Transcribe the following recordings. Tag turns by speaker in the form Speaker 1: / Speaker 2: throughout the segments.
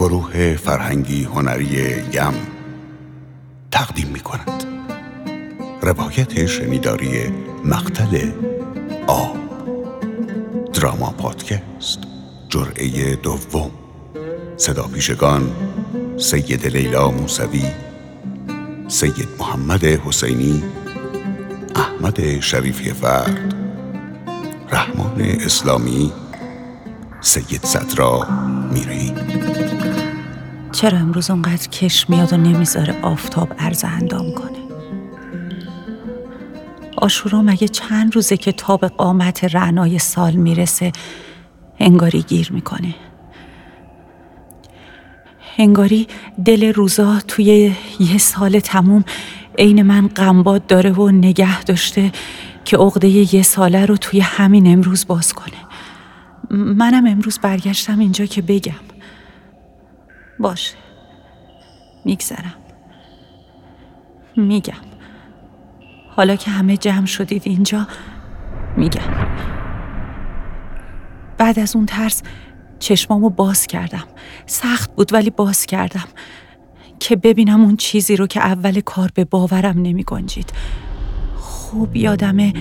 Speaker 1: گروه فرهنگی هنری یم تقدیم می کند روایت شنیداری مقتل آب دراما پادکست. جرعه دوم. صدا پیشگان سید لیلا موسوی سید محمد حسینی احمد شریفی فرد رحمان اسلامی سید صدرا میری
Speaker 2: چرا امروز اونقدر کش میاد و نمی‌ذاره آفتاب عرض اندام کنه؟ آشورا مگه چند روزه که تاب قامت رعنای سال می‌رسه انگاری گیر می‌کنه؟ انگاری دل روزا توی یه سال تموم عین من غمباد داره و نگه داشته که عقده یه ساله رو توی همین امروز باز کنه. منم امروز برگشتم اینجا که بگم. باشه. میگذرم. میگم. حالا که همه جمع شدید اینجا میگم. بعد از اون ترس چشمامو باز کردم. سخت بود ولی باز کردم. که ببینم اون چیزی رو که اول کار به باورم نمی گنجید خوب یادمه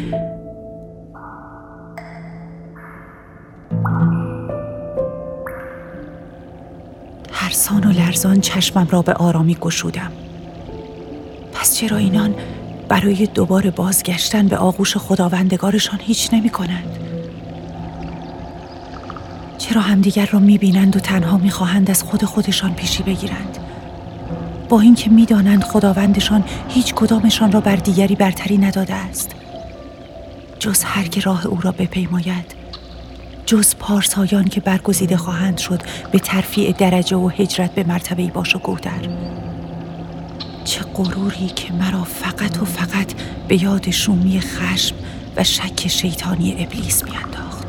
Speaker 2: ترسان و لرزان چشمم را به آرامی گشودم پس چرا اینان برای دوباره بازگشتن به آغوش خداوندگارشان هیچ نمی کنند؟ چرا همدیگر را می بینند و تنها می خواهند از خود خودشان پیشی بگیرند؟ با اینکه می‌دانند خداوندشان هیچ کدامشان را بر دیگری برتری نداده است جز هر که راه او را بپیماید جز پارسایان که برگزیده خواهند شد به ترفیع درجه و هجرت به مرتبه باش و گودر چه غروری که مرا فقط و فقط به یاد شومی خشم و شک شیطانی ابلیس میانداخت.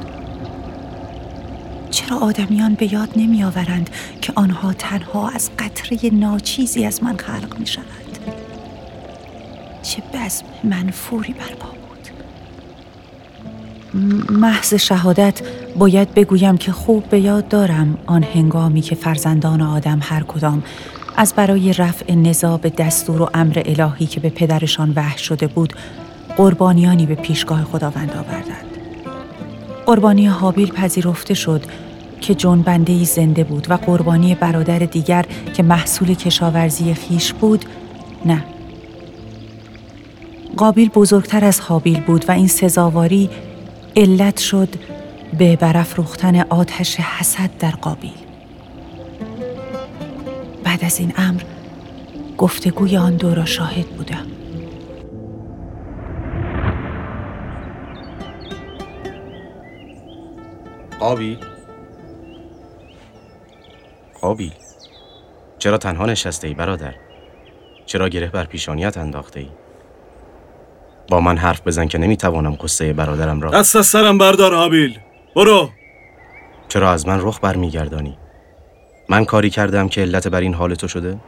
Speaker 2: چرا آدمیان به یاد نمی آورند که آنها تنها از قطره ناچیزی از من خلق می شود چه بزم منفوری برپا محض شهادت باید بگویم که خوب به یاد دارم آن هنگامی که فرزندان آدم هر کدام از برای رفع نزا به دستور و امر الهی که به پدرشان وحش شده بود قربانیانی به پیشگاه خداوند آوردند. قربانی حابیل پذیرفته شد که جنبنده ای زنده بود و قربانی برادر دیگر که محصول کشاورزی خیش بود نه. قابیل بزرگتر از حابیل بود و این سزاواری علت شد به برافروختن آتش حسد در قابیل. بعد از این امر گفتگوی آن دو را شاهد بودم.
Speaker 3: قابیل؟ قابیل؟ چرا تنها نشسته ای برادر؟ چرا گره بر پیشانیت انداخته ای؟ با من حرف بزن که نمی‌توانم قصه برادرم را
Speaker 4: دست از سرم بردار حابیل برو.
Speaker 3: چرا از من رخ برمیگردانی؟ من کاری کردم که علت بر این حال تو شده؟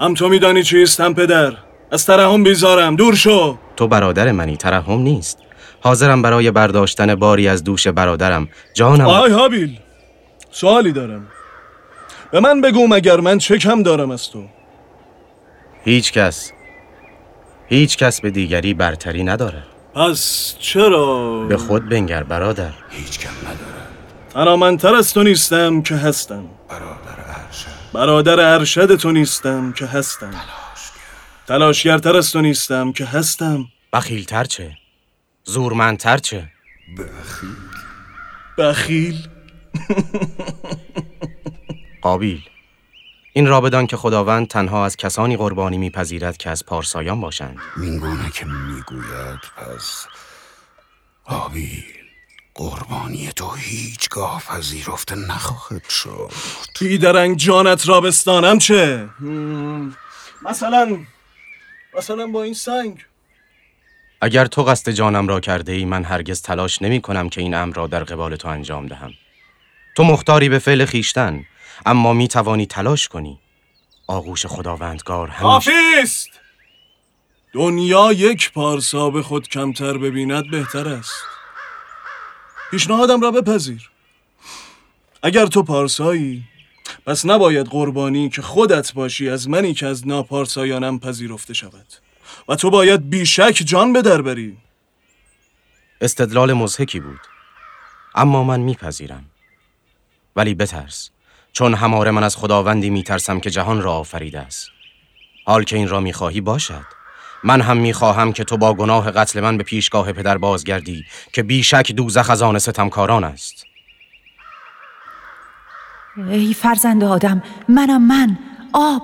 Speaker 4: هم تو میدانی چیستم پدر. از ترحم بیزارم. دور شو.
Speaker 3: تو برادر منی. ترحم نیست. حاضرم برای برداشتن باری از دوش برادرم. جانم
Speaker 4: آی حابیل سوالی دارم. به من بگو مگر من چه کم دارم از تو؟
Speaker 3: هیچ کس. هیچ کس به دیگری برتری نداره.
Speaker 4: پس چرا؟
Speaker 3: به خود بنگر برادر.
Speaker 1: هیچ کم نداره
Speaker 4: تنامنتر از تو نیستم که هستم.
Speaker 1: برادر ارشد.
Speaker 4: برادر ارشد تو نیستم که هستم. تلاشگرتر از تو نیستم که هستم.
Speaker 3: بخیلتر چه؟ زورمندتر چه؟
Speaker 1: بخیل.
Speaker 4: بخیل.
Speaker 3: قابیل. این را بدان که خداوند تنها از کسانی قربانی میپذیرد که از پارسایان باشند.
Speaker 1: اینگونه که می‌گوید پس آبیل قربانی تو هیچگاه پذیرفته نخواهد شد.
Speaker 4: بیدرنگ جانت را بستانم چه هم، مثلا مثلا با این سنگ.
Speaker 3: اگر تو قصد جانم را کرده ای من هرگز تلاش نمی کنم که این امر را در قبال تو انجام دهم. تو مختاری به فعل خیشتن. اما می توانی تلاش کنی. آغوش خداوندگار همیشه
Speaker 4: حافیست دنیا یک پارسا به خود کمتر ببیند بهتر است. پیشنهادم را بپذیر. اگر تو پارسایی پس نباید قربانی که خودت باشی از منی که از ناپارسایانم پذیرفته شود. و تو باید بیشک جان به در بری.
Speaker 3: استدلال مزهکی بود. اما من میپذیرم. ولی بترس. چون هماره من از خداوندی میترسم که جهان را آفریده است. حال که این را می‌خواهی باشد. من هم می‌خواهم که تو با گناه قتل من به پیشگاه پدر بازگردی که بیشک دوزخ از آن ستمکاران است.
Speaker 2: ای فرزند آدم منم من آب.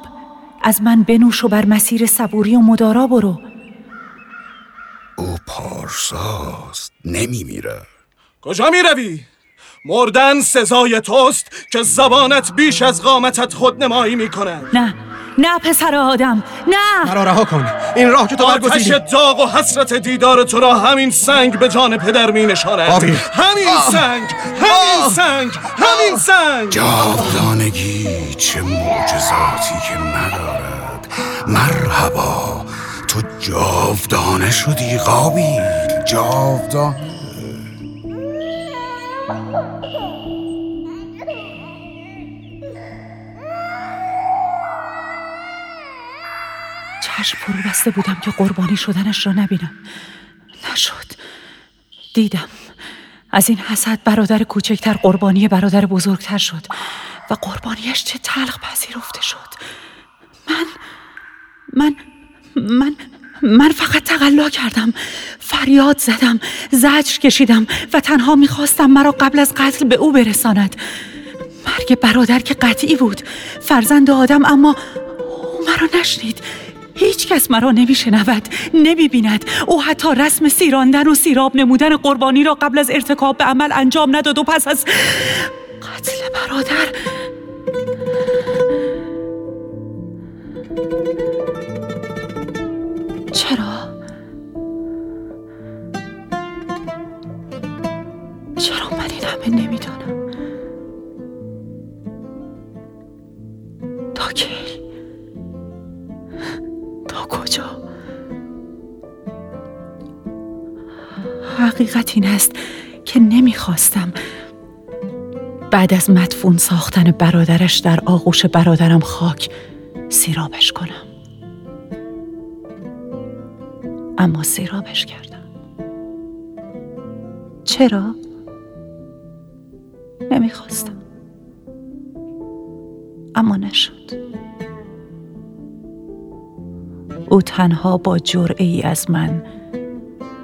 Speaker 2: از من بنوش و بر مسیر صبوری و مدارا برو.
Speaker 1: او پارساست نمی میره
Speaker 4: کجا می روی؟ مردن سزای توست که زبانت بیش از قامتت خود نمایی می کند
Speaker 2: نه نه پسر آدم نه.
Speaker 3: مرا رها کن. این راه که تو
Speaker 4: آتش
Speaker 3: برگزیدی
Speaker 4: داغ و حسرت دیدار تو را همین سنگ به جان پدر می نشاند
Speaker 3: آبی.
Speaker 4: همین سنگ همین سنگ همین سنگ.
Speaker 1: جاودانگی چه معجزاتی که ندارد. مرحبا تو جاودانه شدی قابیل. جاودانه.
Speaker 2: چشم فرو بسته بودم که قربانی شدنش را نبینم. نشد. دیدم. از این حسد برادر کوچکتر قربانی برادر بزرگتر شد و قربانیش چه تلخ پذیرفته شد. من من من من فقط تقلا کردم فریاد زدم زجر کشیدم و تنها می‌خواستم مرا قبل از قتل به او برساند. مرگ برادر که قطعی بود فرزند آدم اما او مرا نشنید. هیچ کس مرا نمیشنود نمی‌بیند. او حتی رسم سیراندن و سیراب نمودن قربانی را قبل از ارتکاب به عمل انجام نداد و پس از قتل برادر چرا؟ چرا من این همه نمی‌دانم؟ تا کی؟ تا کجا؟ حقیقت این است که نمی‌خواستم بعد از مدفون ساختن برادرش در آغوش برادرم خاک سیرابش کنم اما سیرابش کردم. چرا؟ نمی‌خواستم. اما نشد. او تنها با جرعه ای از من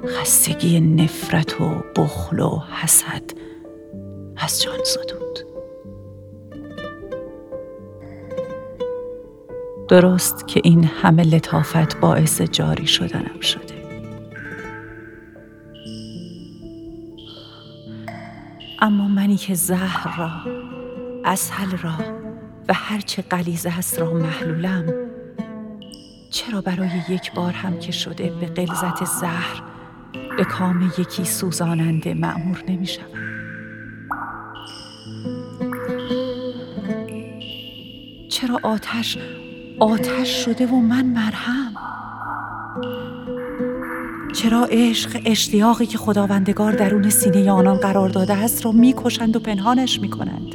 Speaker 2: خستگی نفرت و بخل و حسد از جان زدود. درست که این همه لطافت باعث جاری شدنم شده. اما منی که زهر را اسهل را و هرچه قلیزه هست را محلولم چرا برای یک بار هم که شده به غلظت زهر به کام یکی سوزاننده معمور شود چرا آتش آتش شده و من مرهم. چرا عشق اشتیاقی که خداوندگار درون سینه آنان قرار داده است را می‌کشند و پنهانش می‌کنند؟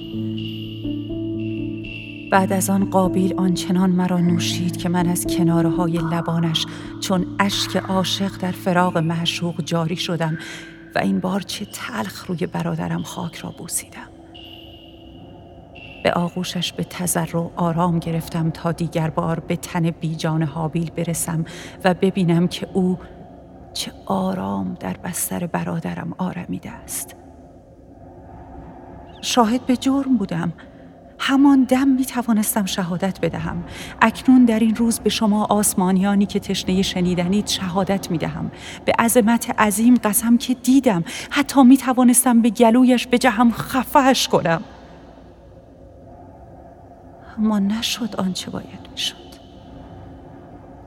Speaker 2: بعد از آن قابیل آنچنان مرا نوشید که من از کناره های لبانش چون اشک عاشق در فراق معشوق جاری شدم و این بار چه تلخ روی برادرم خاک را بوسیدم. به آغوشش به تذر آرام گرفتم تا دیگر بار به تن بیجان حابیل برسم و ببینم که او چه آرام در بستر برادرم آرمیده است. شاهد به جرم بودم. همان دم می توانستم شهادت بدهم. اکنون در این روز به شما آسمانیانی که تشنه شنیدنید شهادت می دهم. به عظمت عظیم قسم که دیدم. حتی می توانستم به گلویش بجهم خفهش کنم. اما نشد آنچه باید می‌شد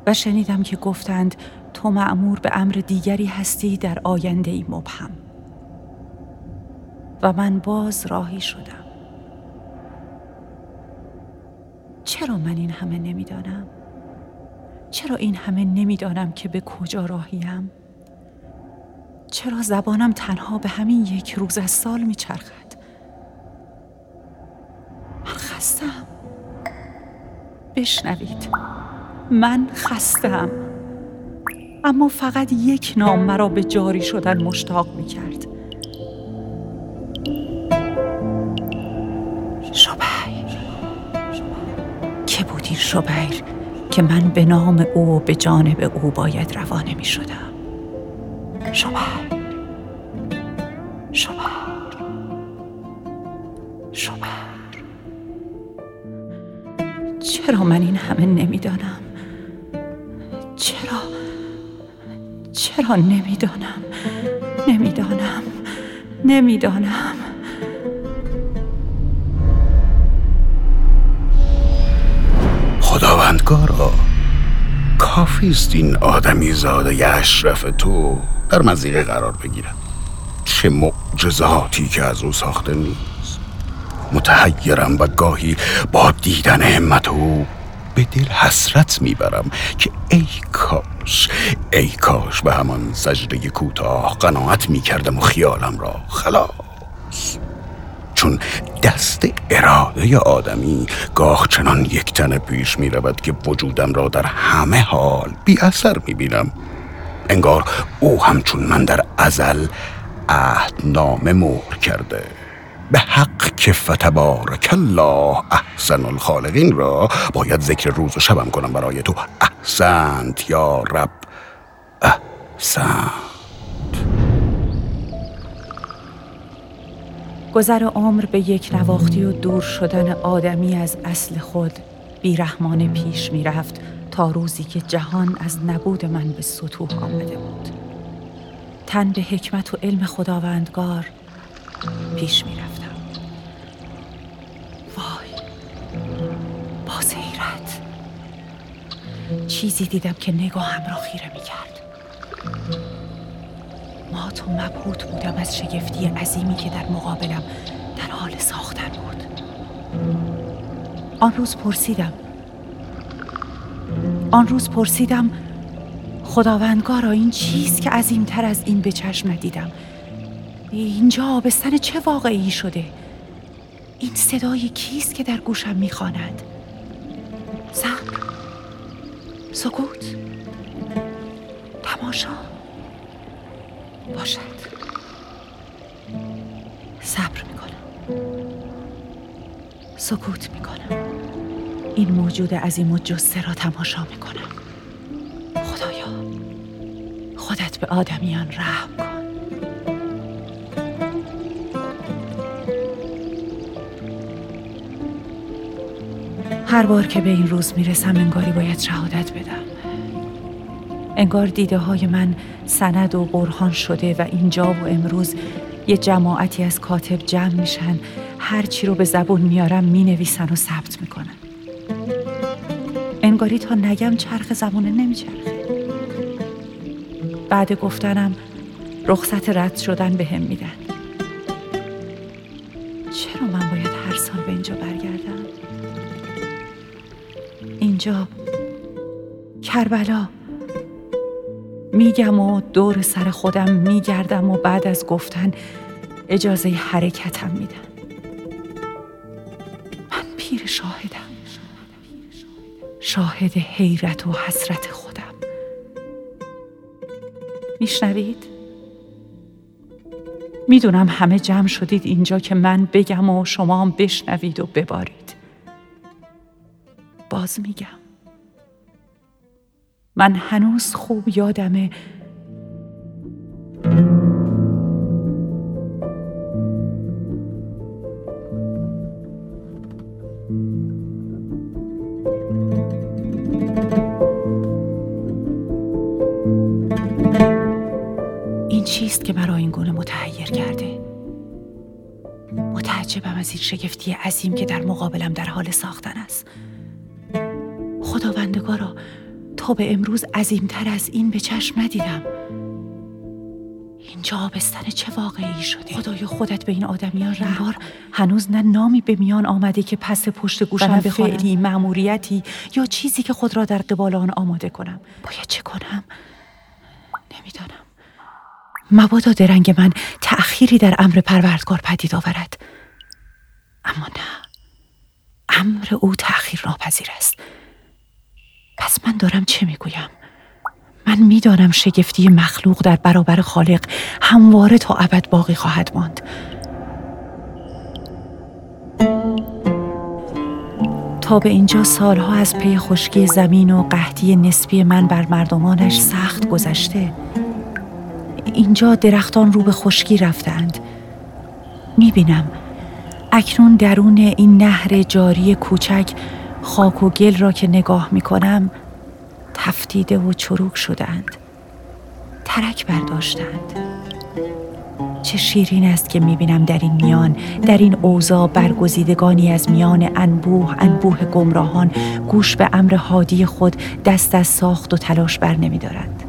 Speaker 2: و شنیدم که گفتند تو معمور به امر دیگری هستی در آینده ای مبهم و من باز راهی شدم چرا من این همه نمی‌دانم؟ چرا این همه نمی‌دانم که به کجا راهیم؟ چرا زبانم تنها به همین یک روز از سال میچرخد؟ من خستم بشنوید. من خستم اما فقط یک نام مرا به جاری شدن مشتاق می کرد شبیر. که بود این شبیر که من به نام او به جانب او باید روانه می شدم شبیر. چرا من این همه نمی‌دانم؟ چرا؟ چرا نمی‌دانم؟ نمی‌دانم. نمی‌دانم.
Speaker 1: خداوندگارا کافی است این آدمی زاده اشرف تو در مزیقه قرار بگیرد. چه معجزاتی که از او ساخته نیست. متحیرم و گاهی با دیدن همت او به دل حسرت می‌برم که ای کاش ای کاش به همان سجده کوتاه قناعت می‌کردم و خیالم را خلاص. چون دست اراده آدمی گاه چنان یک تنه پیش می رود که وجودم را در همه حال بی اثر می بینم انگار او همچون من در ازل عهد نامه مهر کرده. به حق که فتبارک الله احسن الخالقین را باید ذکر روز و شبم کنم برای تو. احسنت یا رب. احسنت.
Speaker 2: گذر عمر به یک نواختی و دور شدن آدمی از اصل خود بیرحمانه پیش می رفت تا روزی که جهان از نبود من به سطوح آمده بود. تن به حکمت و علم خداوندگار پیش می چیزی دیدم که نگاهم را خیره می کرد مات و مبهوت بودم از شگفتی عظیمی که در مقابلم در حال ساختن بود. آن روز پرسیدم آن روز پرسیدم خداوندگارا این چیست که عظیمتر از این به چشم ندیدم اینجا آبستن چه واقعی شده؟ این صدای کیست که در گوشم می‌خواند؟ صبر سکوت. تماشا. باشد. صبر می‌کنم. سکوت می‌کنم. این موجود عظیم و جسته را تماشا می‌کنم. خدایا خودت به آدمیان رحم هر بار که به این روز می‌رسم انگاری باید شهادت بدم. انگار دیده های من سند و برهان شده و اینجا و امروز یه جماعتی از کاتب جمع میشن. هر چی رو به زبون میارم می‌نویسن و ثبت می‌کنن. انگاری تا نگم چرخ زمانه نمیچرخه. بعد گفتنم رخصت رد شدن به هم میدن. کربلا. میگم و دور سر خودم میگردم و بعد از گفتن اجازه حرکتم میدن من پیر شاهدم. شاهد حیرت و حسرت خودم. میشنوید؟ می‌دونم همه جمع شدید اینجا که من بگم و شما هم بشنوید و ببارید. باز میگم. من هنوز خوب یادمه. این چیست که مرا این گونه متحیر کرده؟ متعجبم از این شگفتی عظیم که در مقابلم در حال ساختن است. خداوندگارا به امروز عظیمتر از این به چشم ندیدم. اینجا آبستن چه واقعی شده؟ خدای خودت به این آدمیان رهبار هنوز نه نامی به میان آمده که پس پشت گوشم به فعلی معموریتی یا چیزی که خود را در قبال آن آماده کنم. باید چه کنم؟ نمی‌دانم. مبادا درنگ من تأخیری در امر پروردگار پدید آورد. اما نه. امر او تأخیر ناپذیر است. پس من دارم چه می‌گویم؟ من می‌دانم شگفتی مخلوق در برابر خالق همواره تا ابد باقی خواهد ماند. تا به اینجا سالها از پی خشکی زمین و قحطی نسبی من بر مردمانش سخت گذشته. اینجا درختان رو به خشکی رفتند. می‌بینم. اکنون درون این نهر جاری کوچک خاک و گل را که نگاه می‌کنم تفتیده و چروک شدند ترک برداشتند چه شیرین است که می‌بینم در این میان در این اوضاع برگزیدگانی از میان انبوه انبوه گمراهان. گوش به امر حادی خود دست از ساخت و تلاش بر نمیدارند.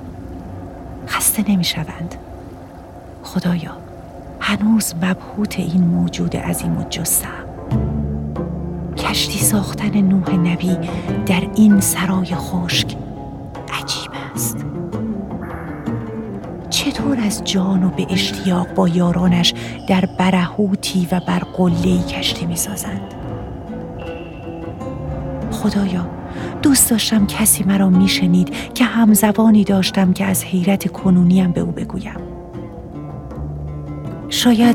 Speaker 2: خسته نمی‌شوند. خدایا هنوز مبهوت این موجود عظیم و جسم کشتی ساختن نوح نبی در این سرای خشک عجیب است. چطور از جان و به اشتیاق با یارانش در برهوتی و بر قلهی کشتی می سازند خدایا دوست داشتم کسی مرا میشنید که همزبانی داشتم که از حیرت کنونیم به او بگویم. شاید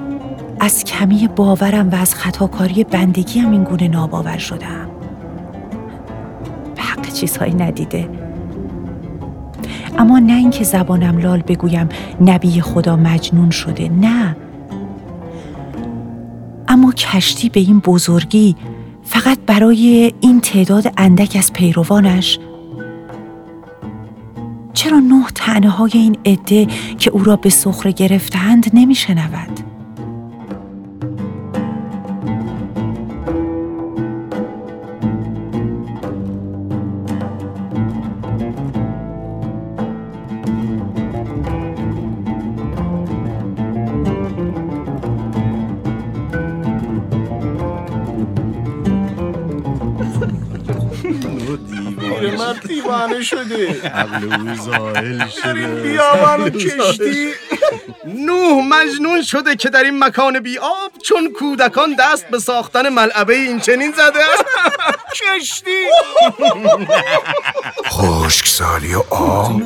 Speaker 2: از کمی باورم و از خطاکاری بندگیم این گونه ناباور شدم. به حق چیزهایی ندیده. اما نه اینکه زبانم لال بگویم نبی خدا مجنون شده نه. اما کشتی به این بزرگی فقط برای این تعداد اندک از پیروانش. چرا نه تنه های این عده که او را به سخره گرفتند نمیشنود؟
Speaker 4: مرد دیوانه شده.
Speaker 1: عقل او زائل شده.
Speaker 4: بیابان کشتی.
Speaker 3: نوح مجنون شده که در این مکان بی آب چون کودکان دست به ساختن ملعبه این چنین زده است.
Speaker 4: کشتی.
Speaker 1: خشکسالی و آب.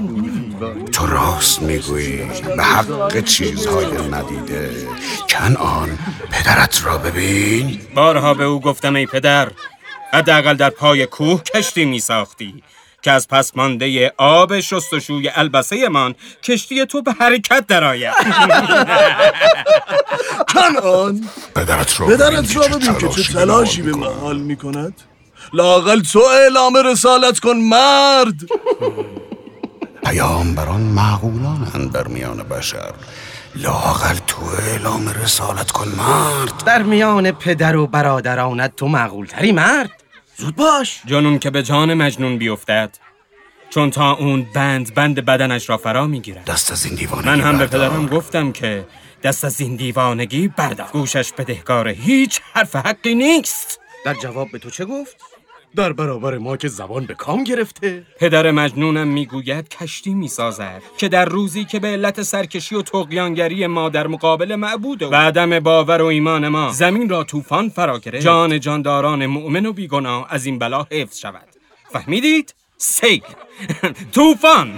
Speaker 1: تو راست می‌گویی به حق چیزهای ندیده. کنعان پدرت را ببین.
Speaker 5: بارها به او گفتم ای پدر حداقل در پای کوه کشتی می ساختی که از پس مانده آب شستشوی البسه من کشتی تو به حرکت درآید.
Speaker 4: کنعان
Speaker 1: پدرت را
Speaker 4: پدرت را ببین که چه تلاشی به محال می کند لاقل تو اعلام رسالت کن مرد.
Speaker 1: پیامبران معقولانند در میان بشر. لاقل تو اعلام رسالت کن مرد.
Speaker 3: در میان پدر و برادرانت تو معقولتری مرد. زود باش
Speaker 5: جنون که به جان مجنون بیفتد چون تا اون بند بند بدنش را فرا می‌گیرد
Speaker 1: دست از این دیوانگی
Speaker 5: من هم به. پدرم گفتم که دست از این دیوانگی بردار گوشش بدهکار هیچ حرف حقی نیست
Speaker 3: در جواب به تو چه گفت؟ در برابر ما که زبان به کام گرفته.
Speaker 5: پدر مجنونم می‌گوید کشتی می‌سازد که در روزی که به علت سرکشی و تقیانگری ما در مقابل معبود و عدم باور و ایمان ما زمین را طوفان فرا گرفت جان جانداران مؤمن و بیگناه از این بلا حفظ شود. فهمیدید؟ سیل. طوفان.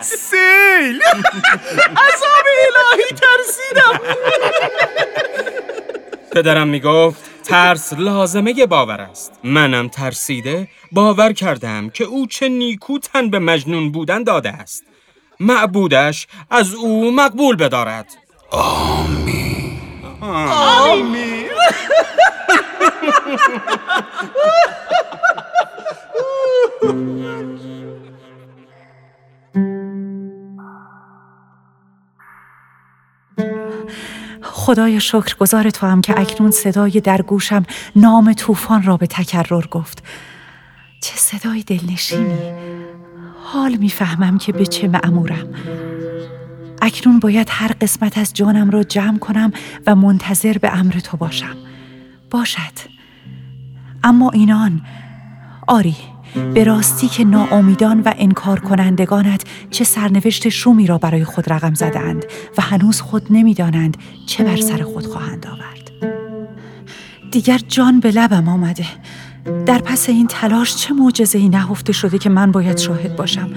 Speaker 3: سیل. عذاب الهی ترسیدم.
Speaker 5: پدرم می‌گفت ترس لازمه باور است. منم ترسیده باور کردم که او چه نیکو تن به مجنون بودن داده است. معبودش از او مقبول بدارد.
Speaker 2: خدایا شکرگزار تو هم که اکنون صدای در گوشم نام طوفان را به تکرر گفت. چه صدای دلنشینی. حال می‌فهمم که به چه معمورم اکنون باید هر قسمت از جانم را جمع کنم و منتظر به امر تو باشم. باشد. اما اینان. آری به راستی که ناامیدان و انکار کنندگانت چه سرنوشت شومی را برای خود رقم زدند و هنوز خود نمی‌دانند چه بر سر خود خواهند آورد. دیگر جان به لبم آمده. در پس این تلاش چه معجزه ای نهفته شده که من باید شاهد باشم؟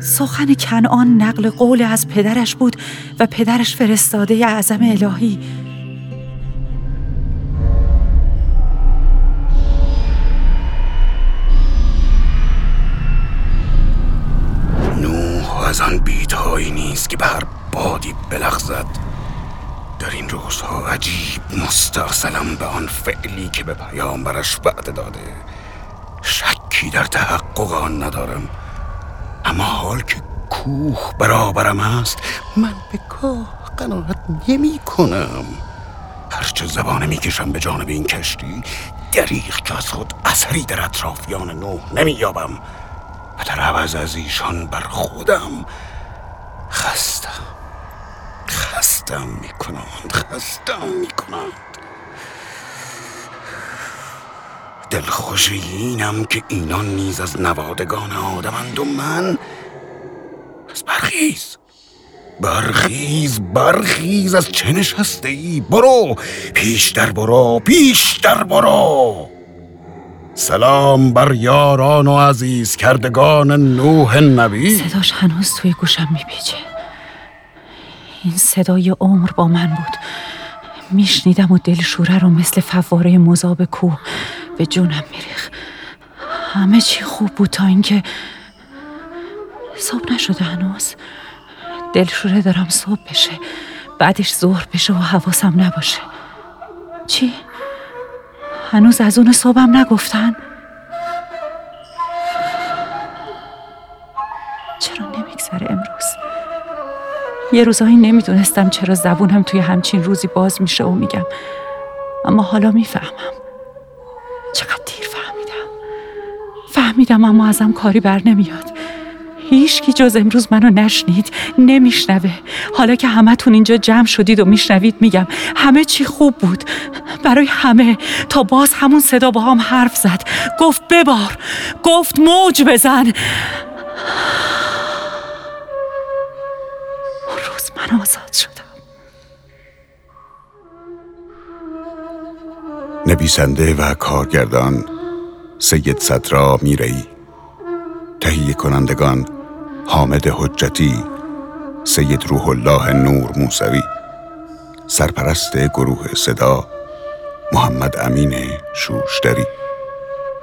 Speaker 2: سخن کنعان نقل قول از پدرش بود و پدرش فرستاده اعظم الهی.
Speaker 1: از آن بیتهایی نیست که به هر بادی بلغزد. در این روزها عجیب مستاصلم به آن فعلی که به پیامبرش وعده داده. شکی در تحقق آن ندارم. اما حال که کوه برابرم است من به کاه قناعت نمی کنم. هرچه زبانه می‌کشم به جانب این کشتی دریغ که از خود اثری در اطرافیان نوح نمییابم در عوض از ایشان بر خودم خستم. خستم می‌کنند خستم می‌کنند. دلخوشی اینم که اینان نیز از نوادگان آدمند و من پس برخیز. برخیز برخیز از چه نشسته ای برو پیش در برو پیش در برو. سلام بر یاران و عزیز کردگان نوح نبی.
Speaker 2: صداش هنوز توی گوشم میپیچه. این صدای عمر با من بود. میشنیدم و دلشوره رو مثل فواره مذاب کوه به جونم میریخ همه چی خوب بود تا اینکه صبح نشده هنوز. دلشوره دارم صبح بشه. بعدش ظهر بشه و حواسم نباشه. چی؟ هنوز از اون صبحم نگفتن؟ چرا نمیگذره امروز؟ یه روزایی نمی‌دونستم چرا زبونم توی همچین روزی باز میشه و میگم اما حالا می‌فهمم چقدر دیر فهمیدم فهمیدم اما ازم کاری بر نمیاد هیچکی جز امروز منو نشنید نمیشنوه. حالا که همتون اینجا جمع شدید و میشنوید میگم همه چی خوب بود. برای همه. تا باز همون صدا با هم حرف زد. گفت ببار. گفت موج بزن. روز من آزاد شدم.
Speaker 1: نویسنده و کارگردان سید صدرا میرئی تهیه کنندگان حامد حجتی سید روح الله نور موسوی سرپرست گروه صدا محمد امین شوشتری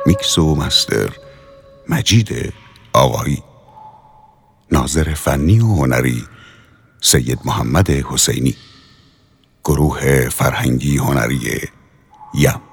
Speaker 1: میکس و مستر مجید آقایی ناظر فنی و هنری سید محمد حسینی گروه فرهنگی هنری یم.